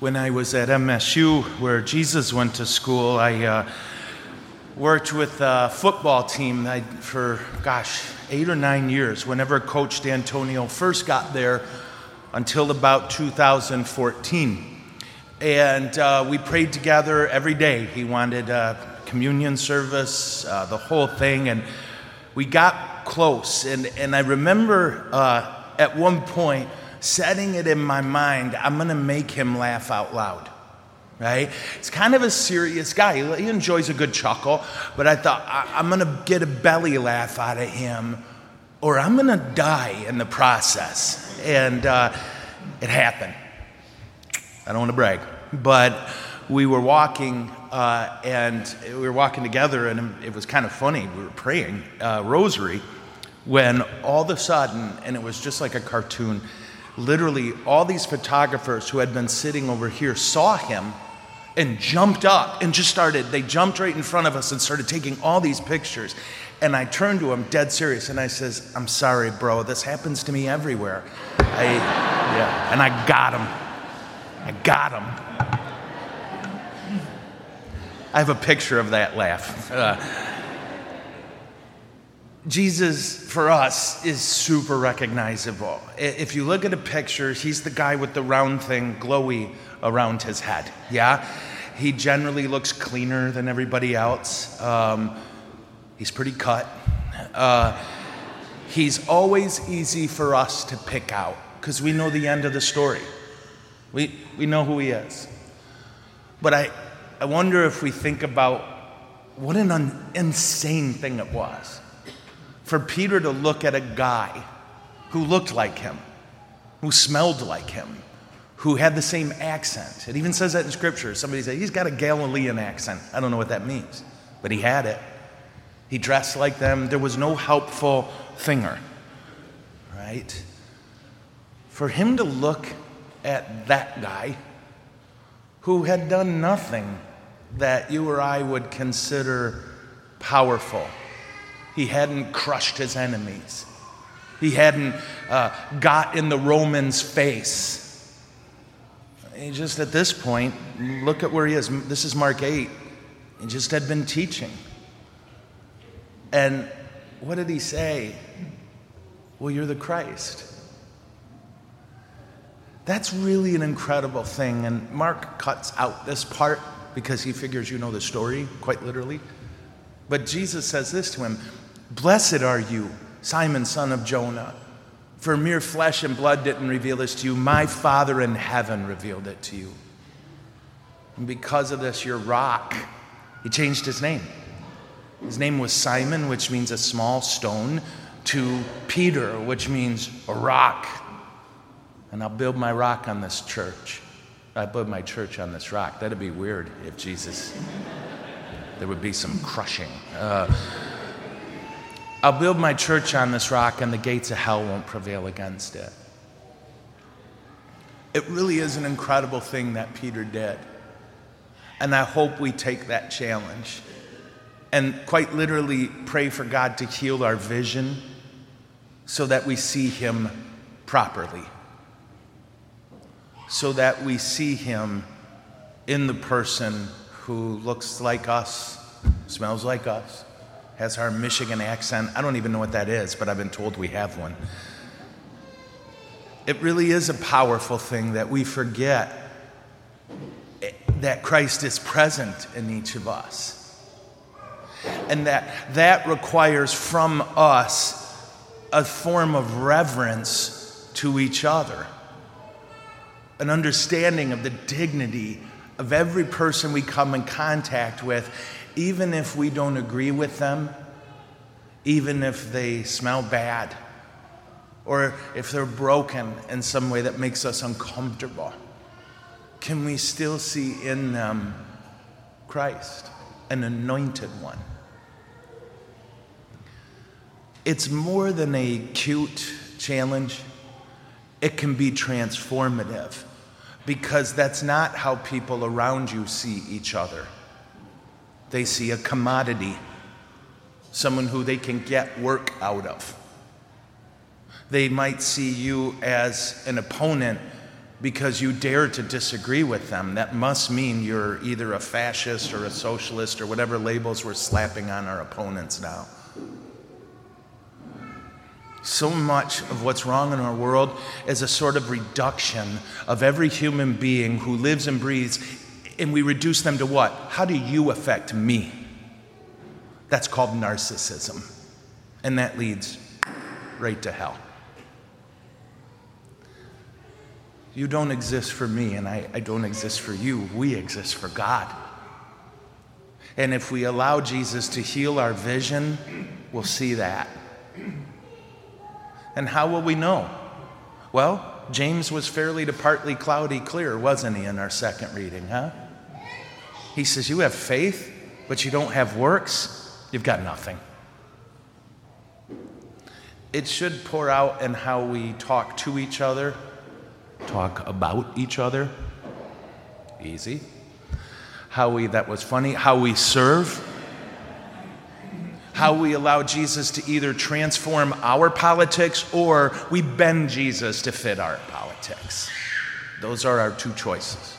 When I was at MSU, where Jesus went to school, I uh, worked with a football team for, gosh, eight or nine years. Whenever Coach Dantonio first got there, until about 2014. And uh, we prayed together every day. He wanted a communion service, uh, the whole thing. And we got close. And, and I remember uh, at one point, setting it in my mind, I'm going to make him laugh out loud. Right? It's kind of a serious guy. He enjoys a good chuckle, but I thought, I- I'm going to get a belly laugh out of him, or I'm going to die in the process. And uh, it happened. I don't want to brag, but we were walking, uh, and we were walking together, and it was kind of funny. We were praying uh, rosary when all of a sudden, and it was just like a cartoon, literally all these photographers who had been sitting over here saw him and jumped up and just started, they jumped right in front of us and started taking all these pictures. And I turned to him dead serious and I says, I'm sorry, bro, this happens to me everywhere. I, yeah, and I got him. I got him. I have a picture of that laugh. Uh, Jesus, for us, is super recognizable. If you look at a picture, he's the guy with the round thing glowy around his head. Yeah? He generally looks cleaner than everybody else. Um, he's pretty cut. Uh, he's always easy for us to pick out because we know the end of the story. We, we know who he is. But I, I wonder if we think about what an un- insane thing it was for Peter to look at a guy who looked like him, who smelled like him, who had the same accent. It even says that in scripture. Somebody said, he's got a Galilean accent. I don't know what that means, but he had it. He dressed like them. There was no helpful finger, right? For him to look at that guy who had done nothing that you or I would consider powerful he hadn't crushed his enemies. He hadn't uh, got in the Romans' face. He just at this point, look at where he is. This is Mark 8. He just had been teaching. And what did he say? Well, you're the Christ. That's really an incredible thing. And Mark cuts out this part because he figures you know the story, quite literally. But Jesus says this to him Blessed are you, Simon, son of Jonah, for mere flesh and blood didn't reveal this to you. My Father in heaven revealed it to you. And because of this, your rock, he changed his name. His name was Simon, which means a small stone, to Peter, which means a rock. And I'll build my rock on this church. I build my church on this rock. That'd be weird if Jesus, there would be some crushing. Uh, I'll build my church on this rock, and the gates of hell won't prevail against it. It really is an incredible thing that Peter did. And I hope we take that challenge and quite literally pray for God to heal our vision so that we see Him properly, so that we see Him in the person who looks like us, smells like us, has our Michigan accent. I don't even know what that is, but I've been told we have one. It really is a powerful thing that we forget that Christ is present in each of us. And that that requires from us a form of reverence to each other, an understanding of the dignity of every person we come in contact with, even if we don't agree with them, even if they smell bad, or if they're broken in some way that makes us uncomfortable, can we still see in them Christ, an anointed one? It's more than a cute challenge, it can be transformative because that's not how people around you see each other. They see a commodity, someone who they can get work out of. They might see you as an opponent because you dare to disagree with them, that must mean you're either a fascist or a socialist or whatever labels we're slapping on our opponents now. So much of what's wrong in our world is a sort of reduction of every human being who lives and breathes, and we reduce them to what? How do you affect me? That's called narcissism. And that leads right to hell. You don't exist for me, and I, I don't exist for you. We exist for God. And if we allow Jesus to heal our vision, we'll see that. And how will we know? Well, James was fairly to partly cloudy clear, wasn't he, in our second reading, huh? He says, You have faith, but you don't have works, you've got nothing. It should pour out in how we talk to each other talk about each other. Easy. How we, that was funny, how we serve. How we allow Jesus to either transform our politics or we bend Jesus to fit our politics. Those are our two choices.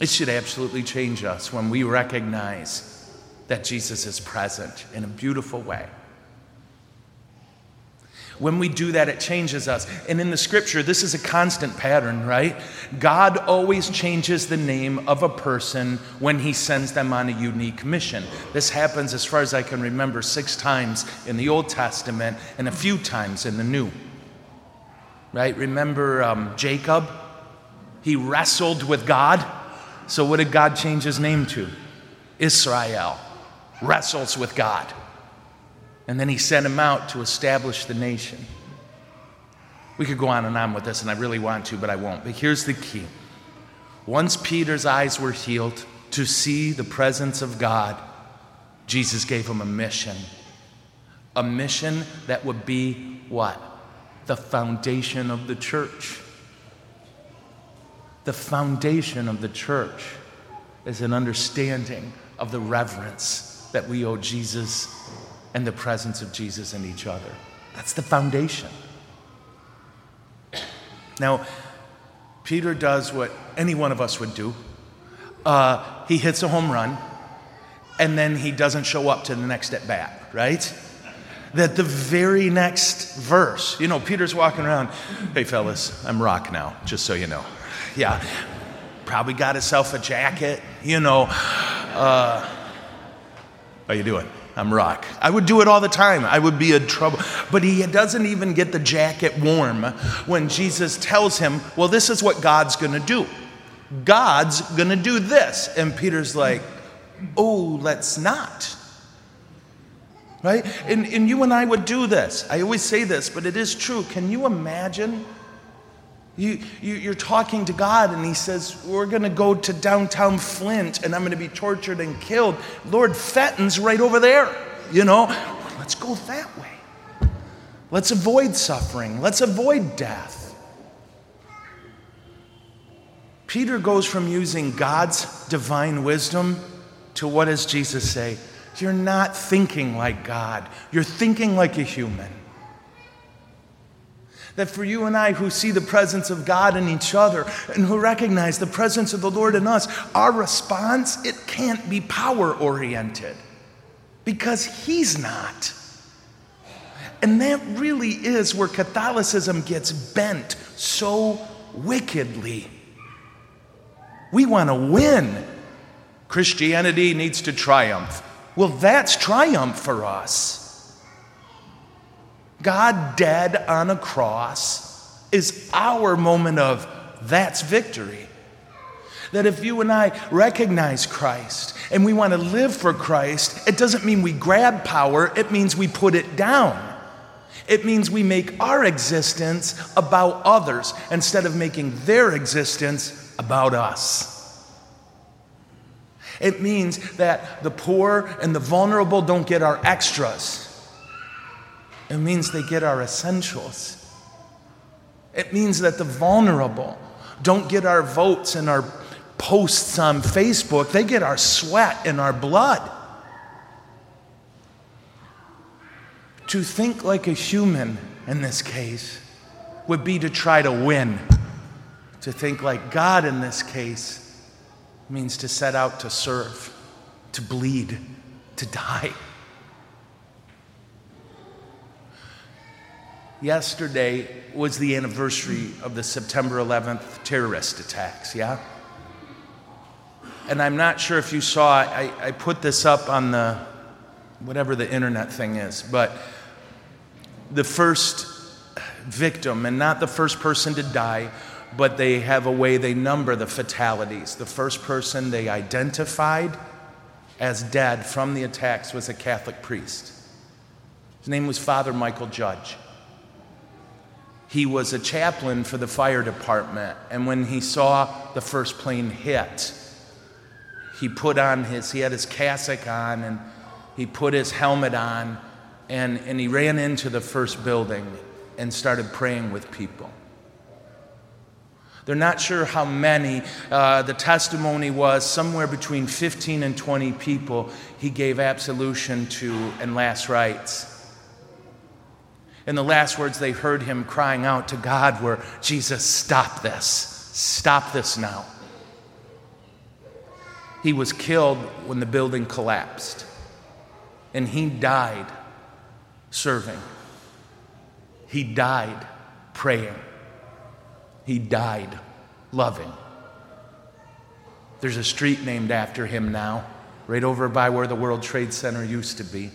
It should absolutely change us when we recognize that Jesus is present in a beautiful way. When we do that, it changes us. And in the scripture, this is a constant pattern, right? God always changes the name of a person when he sends them on a unique mission. This happens, as far as I can remember, six times in the Old Testament and a few times in the New. Right? Remember um, Jacob? He wrestled with God. So, what did God change his name to? Israel. Wrestles with God. And then he sent him out to establish the nation. We could go on and on with this, and I really want to, but I won't. But here's the key once Peter's eyes were healed to see the presence of God, Jesus gave him a mission. A mission that would be what? The foundation of the church. The foundation of the church is an understanding of the reverence that we owe Jesus and the presence of Jesus in each other. That's the foundation. Now, Peter does what any one of us would do. Uh, he hits a home run, and then he doesn't show up to the next at bat, right? That the very next verse, you know, Peter's walking around, hey fellas, I'm rock now, just so you know. Yeah, probably got himself a jacket, you know. Uh, how you doing? I'm rock. I would do it all the time. I would be in trouble. But he doesn't even get the jacket warm when Jesus tells him, Well, this is what God's going to do. God's going to do this. And Peter's like, Oh, let's not. Right? And, and you and I would do this. I always say this, but it is true. Can you imagine? You, you, are talking to God, and He says, We're going to go to downtown Flint, and I'm going to be tortured and killed. Lord Fenton's right over there. You know, let's go that way. Let's avoid suffering, let's avoid death. Peter goes from using God's divine wisdom to what does Jesus say? You're not thinking like God, you're thinking like a human that for you and I who see the presence of God in each other and who recognize the presence of the Lord in us, our response, it can't be power oriented because He's not. And that really is where Catholicism gets bent so wickedly. We want to win. Christianity needs to triumph. Well, that's triumph for us. God dead on a cross is our moment of that's victory. That if you and I recognize Christ and we want to live for Christ, it doesn't mean we grab power, it means we put it down. It means we make our existence about others instead of making their existence about us. It means that the poor and the vulnerable don't get our extras. It means they get our essentials. It means that the vulnerable don't get our votes and our posts on Facebook, they get our sweat and our blood. To think like a human in this case would be to try to win To think like God in this case means to set out to serve, to bleed, to die. Yesterday was the anniversary of the September 11th terrorist attacks, yeah? And I'm not sure if you saw, I, I put this up on the whatever the internet thing is, but the first victim, and not the first person to die, but they have a way they number the fatalities. The first person they identified as dead from the attacks was a Catholic priest. His name was Father Mychal Judge. He was a chaplain for the fire department, and when he saw the first plane hit, he put on his, he had his cassock on, and he put his helmet on, and, and he ran into the first building and started praying with people. They're not sure how many. Uh, the testimony was somewhere between 15 and 20 people he gave absolution to and last rites. And the last words they heard him crying out to God were, Jesus, stop this. Stop this now. He was killed when the building collapsed, and he died serving. He died praying. He died loving. There's a street named after him now, right over by where the World Trade Center used to be.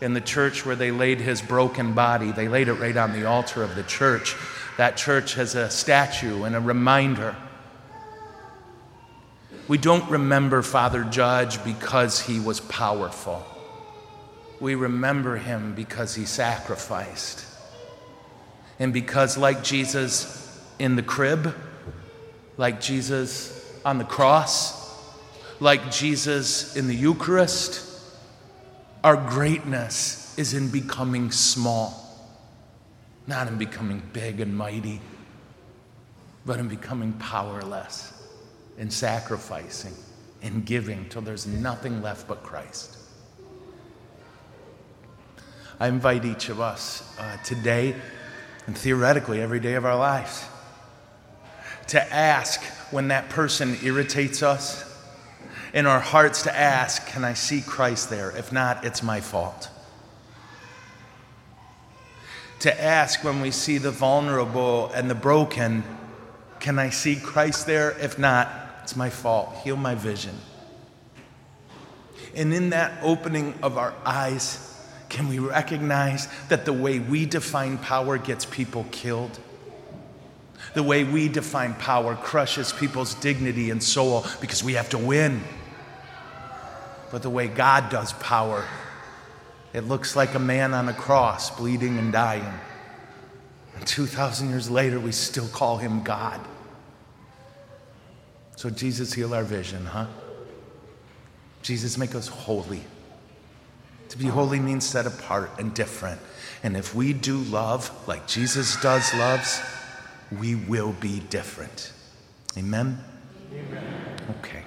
In the church where they laid his broken body, they laid it right on the altar of the church. That church has a statue and a reminder. We don't remember Father Judge because he was powerful we remember him because he sacrificed. And because, like Jesus in the crib, like Jesus on the cross, like Jesus in the Eucharist, our greatness is in becoming small, not in becoming big and mighty, but in becoming powerless, in sacrificing, in giving till there's nothing left but Christ. I invite each of us uh, today and theoretically every day of our lives to ask when that person irritates us, in our hearts to ask, Can I see Christ there? If not, it's my fault. To ask when we see the vulnerable and the broken, Can I see Christ there? If not, it's my fault. Heal my vision. And in that opening of our eyes, can we recognize that the way we define power gets people killed? The way we define power crushes people's dignity and soul because we have to win. But the way God does power, it looks like a man on a cross bleeding and dying. And 2,000 years later, we still call him God. So, Jesus, heal our vision, huh? Jesus, make us holy. To be holy means set apart and different. And if we do love like Jesus does loves, we will be different. Amen? Amen. Okay.